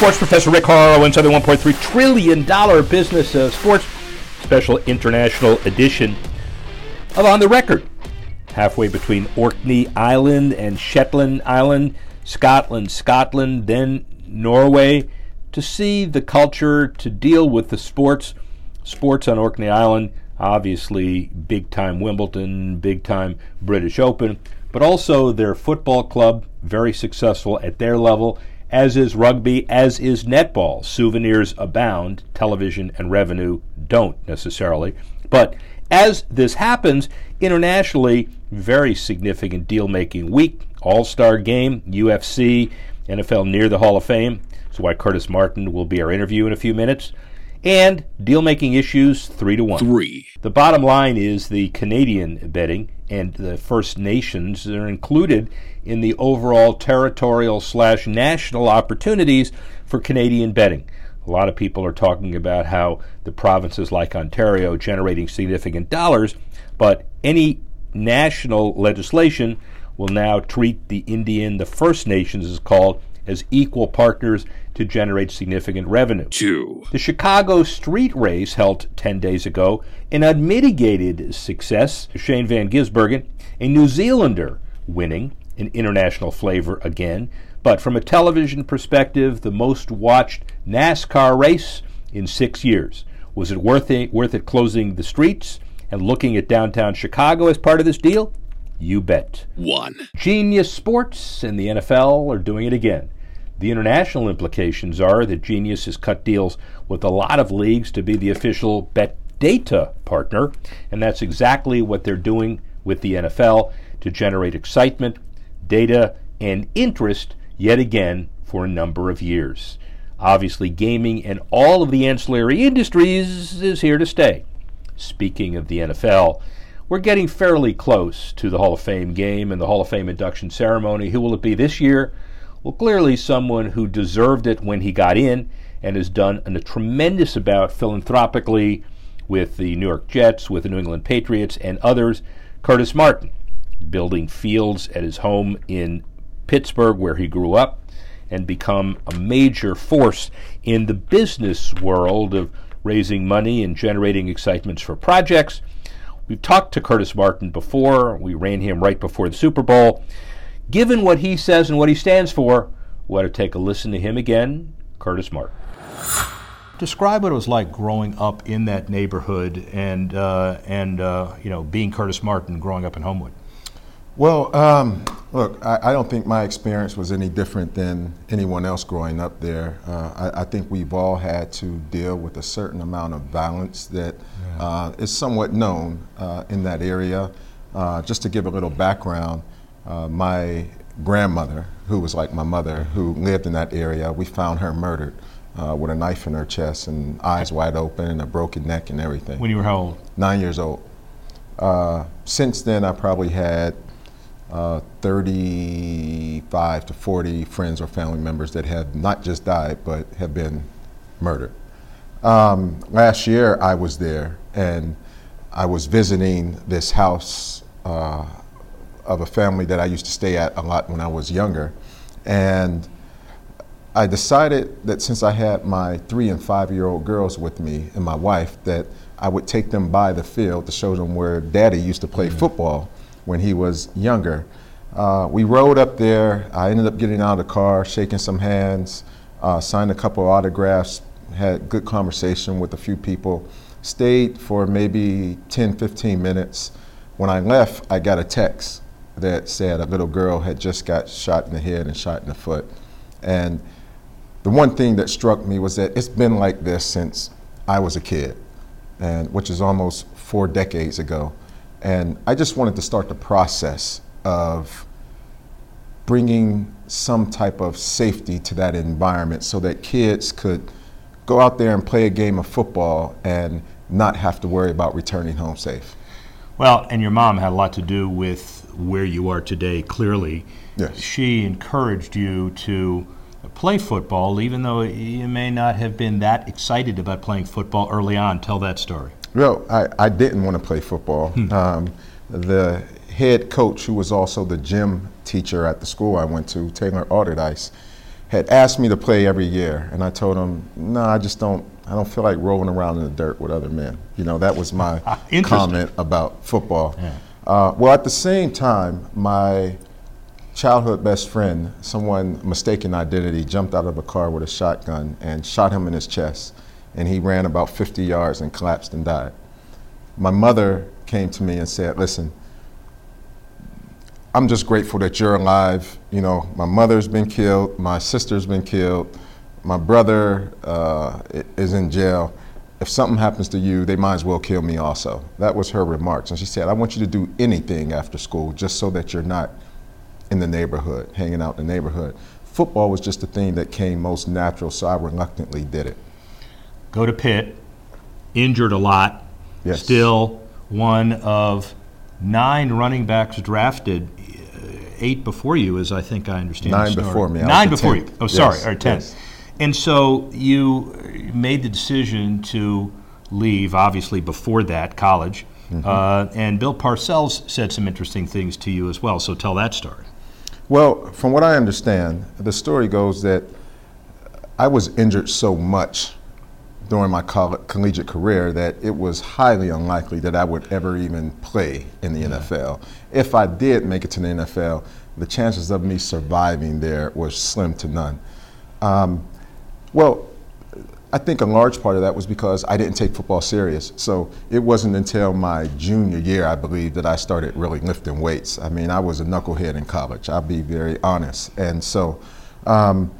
Sports Professor Rick Horrow inside the $1.3 trillion business of sports, special international edition of On the Record. Halfway between Orkney Island and Shetland Island, Scotland, Scotland, then Norway, to see the culture, to deal with the sports. Sports on Orkney Island, obviously big time Wimbledon, big time British Open, but also their football club, very successful at their level, as is rugby, as is netball. Souvenirs abound, television and revenue don't necessarily. But as this happens, internationally, very significant deal making week, All Star game, UFC, NFL near the Hall of Fame. So why Curtis Martin will be our interview in a few minutes. And deal making issues three to one. Three. The bottom line is the Canadian betting and the First Nations are included in the overall territorial slash national opportunities for Canadian betting. A lot of people are talking about how the provinces like Ontario generating significant dollars, but any national legislation will now treat the Indian, the First Nations is called, as equal partners to generate significant revenue. Two. The Chicago street race held 10 days ago, an unmitigated success. Shane Van Gisbergen, a New Zealander, winning an international flavor again. But from a television perspective, the most watched NASCAR race in six years. Was it worth it, worth it closing the streets and looking at downtown Chicago as part of this deal? You bet. One. Genius Sports and the NFL are doing it again. The international implications are that Genius has cut deals with a lot of leagues to be the official bet data partner, and that's exactly what they're doing with the NFL to generate excitement, data, and interest yet again for a number of years. Obviously, gaming and all of the ancillary industries is here to stay. Speaking of the NFL, we're getting fairly close to the Hall of Fame game and the Hall of Fame induction ceremony. Who will it be this year? Well, clearly someone who deserved it when he got in and has done a tremendous amount philanthropically with the New York Jets, with the New England Patriots, and others. Curtis Martin, building fields at his home in Pittsburgh, where he grew up, and become a major force in the business world of raising money and generating excitements for projects. We've talked to Curtis Martin before. We ran him right before the Super Bowl. Given what he says and what he stands for, we ought to take a listen to him again, Curtis Martin. Describe what it was like growing up in that neighborhood and uh, and uh, you know being Curtis Martin growing up in Homewood. Well, um, look, I, I, don't think my experience was any different than anyone else growing up there. Uh, I, I, think we've all had to deal with a certain amount of violence that yeah. uh, is somewhat known uh, in that area. Uh, just to give a little background, uh, my grandmother, who was like my mother, who lived in that area, we found her murdered uh, with a knife in her chest and eyes wide open and a broken neck and everything. When you were how old? Nine years old. Uh, since then, I probably had uh, 35 to 40 friends or family members that have not just died, but have been murdered. Um, last year, I was there and I was visiting this house uh, of a family that I used to stay at a lot when I was younger. And I decided that since I had my three and five year old girls with me and my wife, that I would take them by the field to show them where daddy used to play mm-hmm. football when he was younger. Uh, we rode up there. I ended up getting out of the car, shaking some hands, uh, signed a couple of autographs, had good conversation with a few people, stayed for maybe 10, 15 minutes. When I left, I got a text that said a little girl had just got shot in the head and shot in the foot. And the one thing that struck me was that it's been like this since I was a kid, and which is almost four decades ago. And I just wanted to start the process of bringing some type of safety to that environment so that kids could go out there and play a game of football and not have to worry about returning home safe. Well, and your mom had a lot to do with where you are today, clearly. Yes. She encouraged you to play football, even though you may not have been that excited about playing football early on. Tell that story. Well, I, I didn't want to play football. Hmm. Um, the head coach, who was also the gym teacher at the school I went to, Taylor Allderdice, had asked me to play every year, and I told him, "No, I just don't. I don't feel like rolling around in the dirt with other men." You know, that was my comment about football. Yeah. Uh, well, at the same time, my childhood best friend, someone mistaken identity, jumped out of a car with a shotgun and shot him in his chest, and he ran about 50 yards and collapsed and died. My mother came to me and said, "Listen." I'm just grateful that you're alive. You know, my mother's been killed, my sister's been killed, my brother uh, is in jail. If something happens to you, they might as well kill me also. That was her remarks. And she said, I want you to do anything after school just so that you're not in the neighborhood, hanging out in the neighborhood. Football was just the thing that came most natural, so I reluctantly did it. Go to Pitt, injured a lot, Yes. still one of nine running backs drafted, uh, eight before you, as I think I understand. Nine before me. I Nine before you. Oh, sorry, Yes, or ten. yes. And so you made the decision to leave, obviously before that, college. Mm-hmm. Uh, and Bill Parcells said some interesting things to you as well. So tell that story. Well, from what I understand, the story goes that I was injured so much during my coll- collegiate career that it was highly unlikely that I would ever even play in the NFL. If I did make it to the NFL, the chances of me surviving there were slim to none. Um, well, I think a large part of that was because I didn't take football serious. So it wasn't until my junior year, I believe, that I started really lifting weights. I mean, I was a knucklehead in college. I'll be very honest. And so um,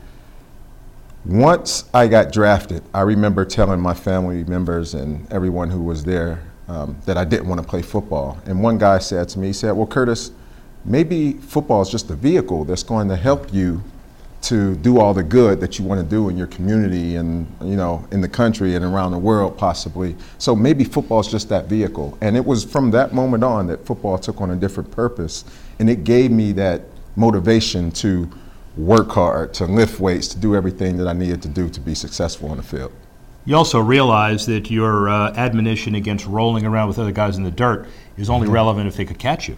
once I got drafted, I remember telling my family members and everyone who was there um, that I didn't want to play football. And one guy said to me, he said, Well, Curtis, maybe football is just a vehicle that's going to help you to do all the good that you want to do in your community and you know in the country and around the world possibly so maybe football is just that vehicle and it was from that moment on that football took on a different purpose and it gave me that motivation to work hard to lift weights to do everything that i needed to do to be successful on the field You also realize that your uh, admonition against rolling around with other guys in the dirt is only Mm-hmm. relevant if they could catch you.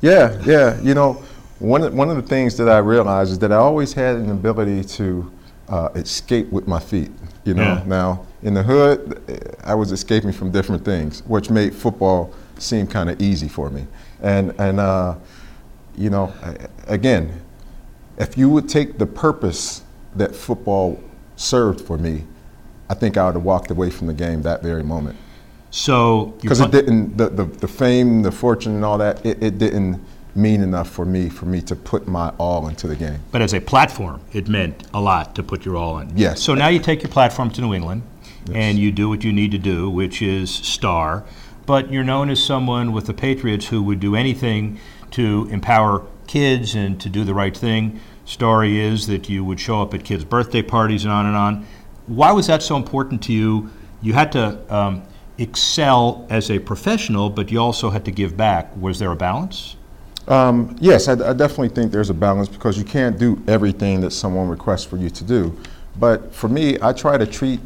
Yeah, yeah. You know, one of, one of the things that I realized is that I always had an ability to uh, escape with my feet. You know, Yeah. now in the hood, I was escaping from different things, which made football seem kind of easy for me. And and uh, you know, I- again, if you would take the purpose that football served for me, I think I would have walked away from the game that very moment So because it didn't the, the, the fame the fortune and all that it, it didn't mean enough for me for me to put my all into the game But as a platform, it meant a lot to put your all in. Yes. So now you take your platform to New England, and you do what you need to do, which is star. But you're known as someone with the Patriots who would do anything to empower kids and to do the right thing. Story is that you would show up at kids' birthday parties and on and on. Why was that so important to you? You had to um, excel as a professional, but you also had to give back. Was there a balance? Um, yes I, I definitely think there's a balance because you can't do everything that someone requests for you to do. But for me i try to treat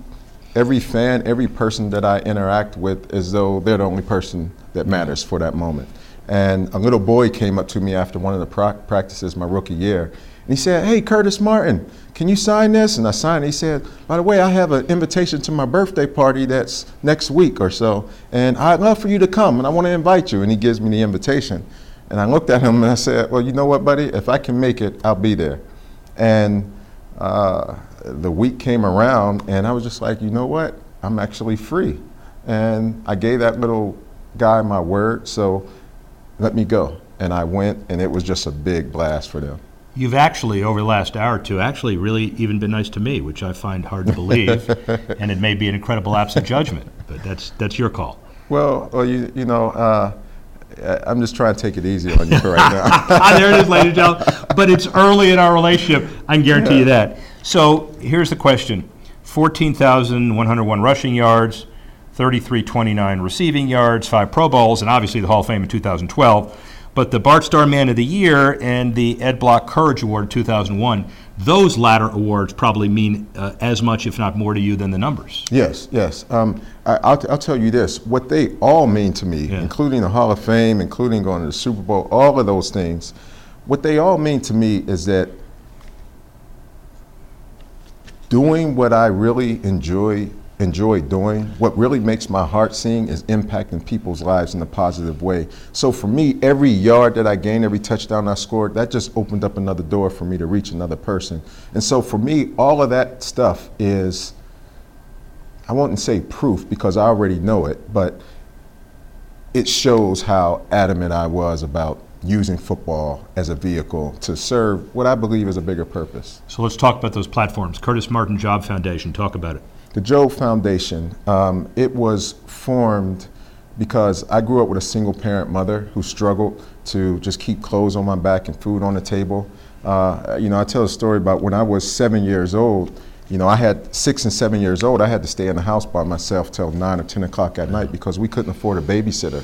every fan every person that i interact with as though they're the only person that matters for that moment. And a little boy came up to me after one of the pra- practices my rookie year and he said hey curtis martin can you sign this? And i signed it. He said by the way i have an invitation to my birthday party that's next week or so and i'd love for you to come and i want to invite you. And he gives me the invitation and I looked at him and I said, Well, you know what, buddy? If I can make it, I'll be there. And uh, the week came around, and I was just like, You know what? I'm actually free. And I gave that little guy my word, so let me go. And I went, and it was just a big blast for them. You've actually, over the last hour or two, actually really even been nice to me, which I find hard to believe, and it may be an incredible lapse of judgment, but that's that's your call. Well, well you, you know, uh, I'm just trying to take it easy on you right now. Ah, there it is, ladies and gentlemen. But it's early in our relationship. I can guarantee you that. So here's the question 14,101 rushing yards, 3329 receiving yards, five Pro Bowls, and obviously the Hall of Fame in 2012. But the Bart Starr Man of the Year and the Ed Block Courage Award 2001, those latter awards probably mean uh, as much, if not more, to you than the numbers. Yes, yes. Um, I, will I'll tell you this what they all mean to me, yeah. including the Hall of Fame, including going to the Super Bowl, all of those things, what they all mean to me is that doing what I really enjoy enjoy doing, what really makes my heart sing is impacting people's lives in a positive way. So for me, every yard that I gained, every touchdown I scored, that just opened up another door for me to reach another person. And so for me, all of that stuff is, I wouldn't say proof because I already know it, but it shows how adamant I was about using football as a vehicle to serve what I believe is a bigger purpose. So let's talk about those platforms. Curtis Martin Job Foundation, talk about it. The Job Foundation, um, it was formed because I grew up with a single parent mother who struggled to just keep clothes on my back and food on the table. Uh, you know, I tell a story about when I was seven years old. You know, I had six and seven years old. I had to stay in the house by myself till nine or ten o'clock at night because we couldn't afford a babysitter.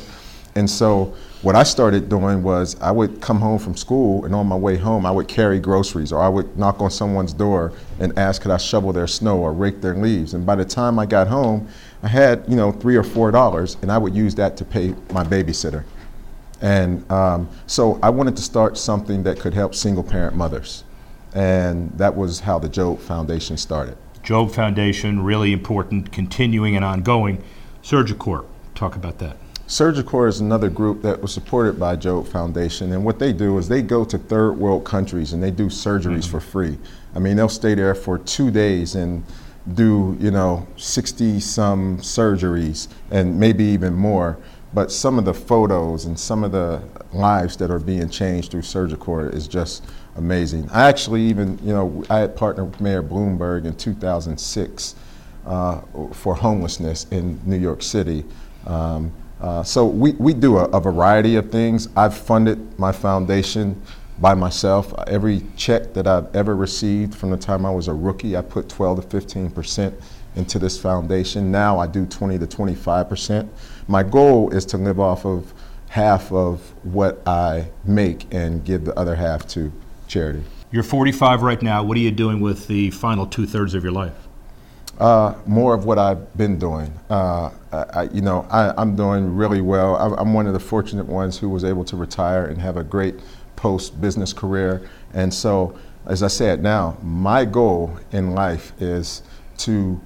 And so what I started doing was I would come home from school and on my way home I would carry groceries or I would knock on someone's door and ask could I shovel their snow or rake their leaves. And by the time I got home, I had you know three or four dollars and I would use that to pay my babysitter. And um, so I wanted to start something that could help single parent mothers. And that was how the Job Foundation started. Job Foundation, really important, continuing and ongoing. Surgicorps, talk about that. Surgicorps is another group that was supported by Job Foundation, and what they do is they go to third world countries and they do surgeries mm-hmm. for free. I mean, they'll stay there for two days and do you know 60 some surgeries and maybe even more. But some of the photos and some of the lives that are being changed through Surgicorps is just amazing. I actually even you know I had partnered with Mayor Bloomberg in 2006 uh, for homelessness in New York City. Um, uh, so we, we do a, a, variety of things. I've funded my foundation by myself. Every check that I've ever received from the time I was a rookie, I put 12 to 15 percent into this foundation. Now I do 20 to 25 percent. My goal is to live off of half of what I make and give the other half to charity. You're 45 right now. What are you doing with the final two thirds of your life? Uh, more of what I've been doing. Uh, I, you know, I, am doing really well. I'm, I'm, one of the fortunate ones who was able to retire and have a great post business career. And so, as I said, now my goal in life is to.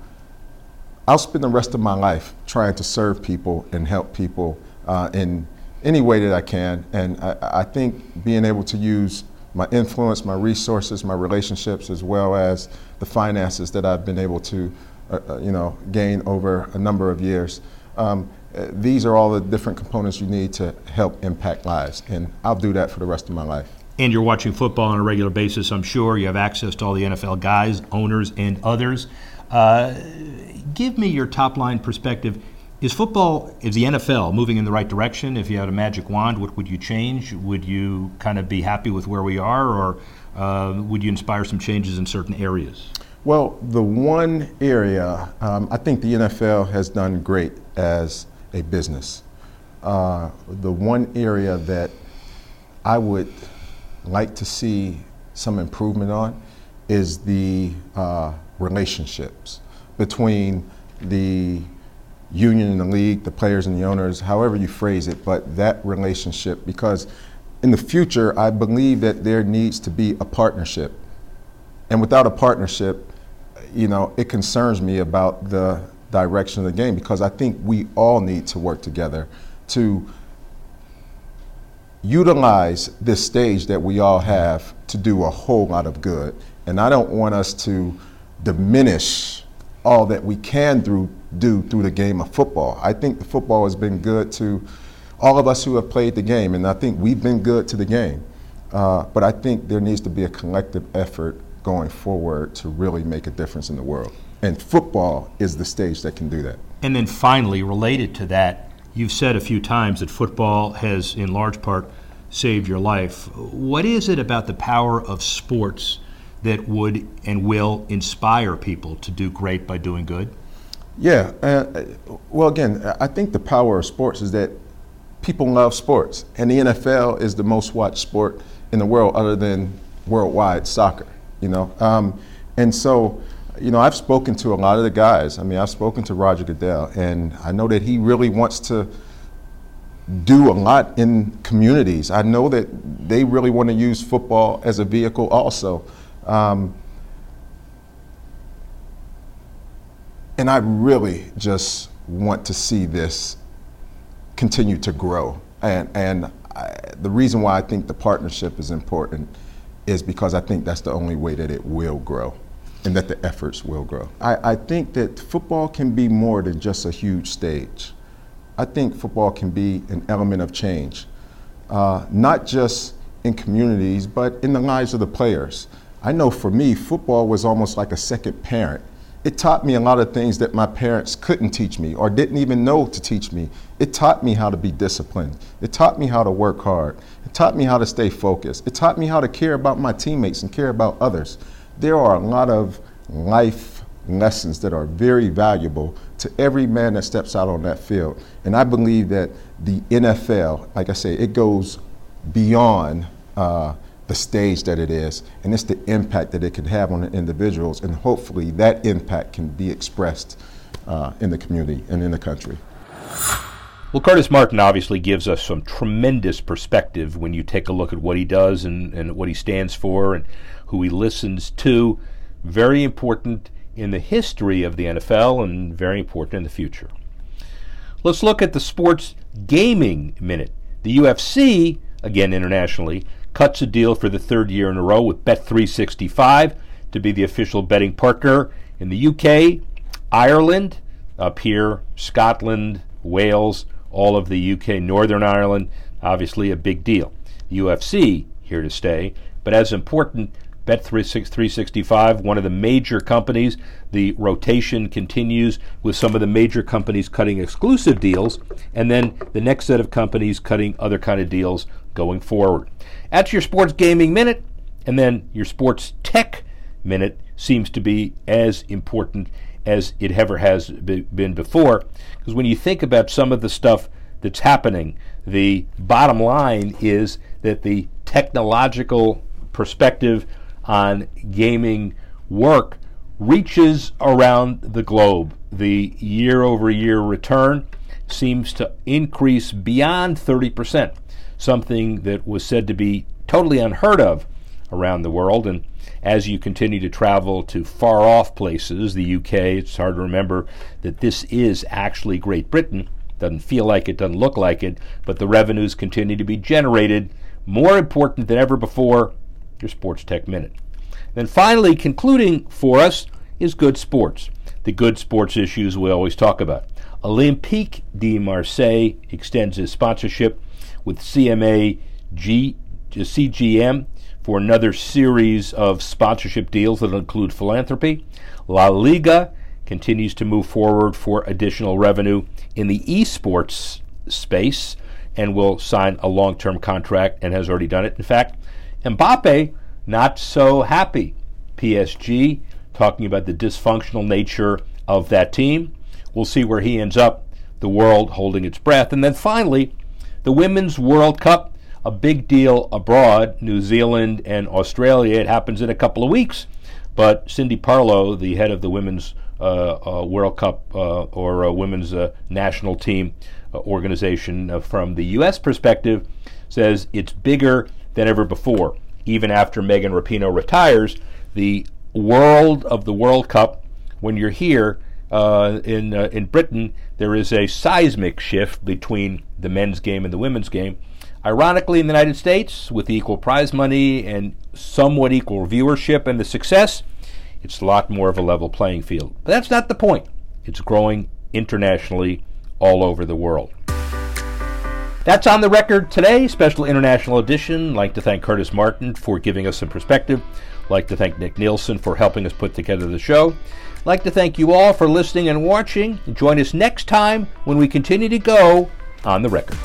I'll spend the rest of my life trying to serve people and help people uh, in any way that I can. And I, I think being able to use my influence, my resources, my relationships, as well as the finances that I've been able to, uh, uh, you know, gain over a number of years. Um, uh, these are all the different components you need to help impact lives, and I'll do that for the rest of my life. And you're watching football on a regular basis, I'm sure. You have access to all the NFL guys, owners, and others. Uh, give me your top line perspective is football, is the NFL moving in the right direction? If you had a magic wand, what would you change? Would you kind of be happy with where we are, or uh, would you inspire some changes in certain areas? Well, the one area, um, I think the NFL has done great as a business. Uh, the one area that I would like to see some improvement on is the uh, relationships between the union and the league, the players and the owners, however you phrase it, but that relationship because in the future, I believe that there needs to be a partnership. And without a partnership, you know, it concerns me about the direction of the game because I think we all need to work together to utilize this stage that we all have to do a whole lot of good. And I don't want us to diminish all that we can through, do through the game of football. I think the football has been good to all of us who have played the game, and I think we've been good to the game. Uh, but I think there needs to be a collective effort going forward to really make a difference in the world. And football is the stage that can do that. And then finally, related to that, You've said a few times that football has, in large part, saved your life. What is it about the power of sports that would and will inspire people to do great by doing good? Yeah. Uh, well, again, I think the power of sports is that people love sports, and the NFL is the most watched sport in the world, other than worldwide soccer. You know, um, and so you know, I've spoken to a lot of the guys. I mean, I've spoken to Roger Goodell, and I know that he really wants to do a lot in communities. I know that they really want to use football as a vehicle also. Um, and I really just want to see this continue to grow. And, and I, the reason why I think the partnership is important is because I think that's the only way that it will grow and that the efforts will grow. I, I think that football can be more than just a huge stage. I think football can be an element of change, uh, not just in communities, but in the lives of the players. I know for me, football was almost like a second parent. It taught me a lot of things that my parents couldn't teach me or didn't even know to teach me. It taught me how to be disciplined. It taught me how to work hard. It taught me how to stay focused. It taught me how to care about my teammates and care about others there are a lot of life lessons that are very valuable to every man that steps out on that field. And I believe that the NFL, like I say, it goes beyond uh, the stage that it is, and it's the impact that it can have on individuals, and hopefully that impact can be expressed uh, in the community and in the country. Well, Curtis Martin obviously gives us some tremendous perspective when you take a look at what he does and, and what he stands for and who he listens to. Very important in the history of the NFL and very important in the future. Let's look at the Sports Gaming Minute. The UFC, again internationally, cuts a deal for the third year in a row with Bet365 to be the official betting partner in the UK, Ireland, up here, Scotland, Wales, all of the UK, Northern Ireland, obviously a big deal. UFC here to stay, but as important, Bet365, one of the major companies. The rotation continues with some of the major companies cutting exclusive deals, and then the next set of companies cutting other kind of deals going forward. That's your sports gaming minute, and then your sports tech minute seems to be as important as it ever has been before. Because when you think about some of the stuff that's happening, the bottom line is that the technological perspective on gaming work reaches around the globe. The year over year return seems to increase beyond 30%, something that was said to be totally unheard of around the world. And as you continue to travel to far off places, the UK, it's hard to remember that this is actually Great Britain. Doesn't feel like it, doesn't look like it, but the revenues continue to be generated. More important than ever before, your Sports Tech Minute. Then finally, concluding for us is good sports. The good sports issues we always talk about. Olympique de Marseille extends its sponsorship with CMA G, uh, CGM for another series of sponsorship deals that include philanthropy. La Liga continues to move forward for additional revenue in the esports space and will sign a long term contract and has already done it. In fact, Mbappe, not so happy. PSG, talking about the dysfunctional nature of that team. We'll see where he ends up, the world holding its breath. And then finally, the Women's World Cup a big deal abroad, New Zealand and Australia. It happens in a couple of weeks. But Cindy Parlow, the head of the Women's uh, uh, World Cup uh, or uh, Women's uh, National Team uh, organization from the U.S. perspective, says it's bigger than ever before. Even after Megan Rapinoe retires, the world of the World Cup, when you're here in, in Britain, there is a seismic shift between the men's game and the women's game. Ironically, in the United States, with equal prize money and somewhat equal viewership and the success, it's a lot more of a level playing field. But that's not the point. It's growing internationally all over the world. That's on the record today, special international edition. I'd like to thank Curtis Martin for giving us some perspective. I'd like to thank Nick Nielsen for helping us put together the show. Like to thank you all for listening and watching. Join us next time when we continue to go on the record.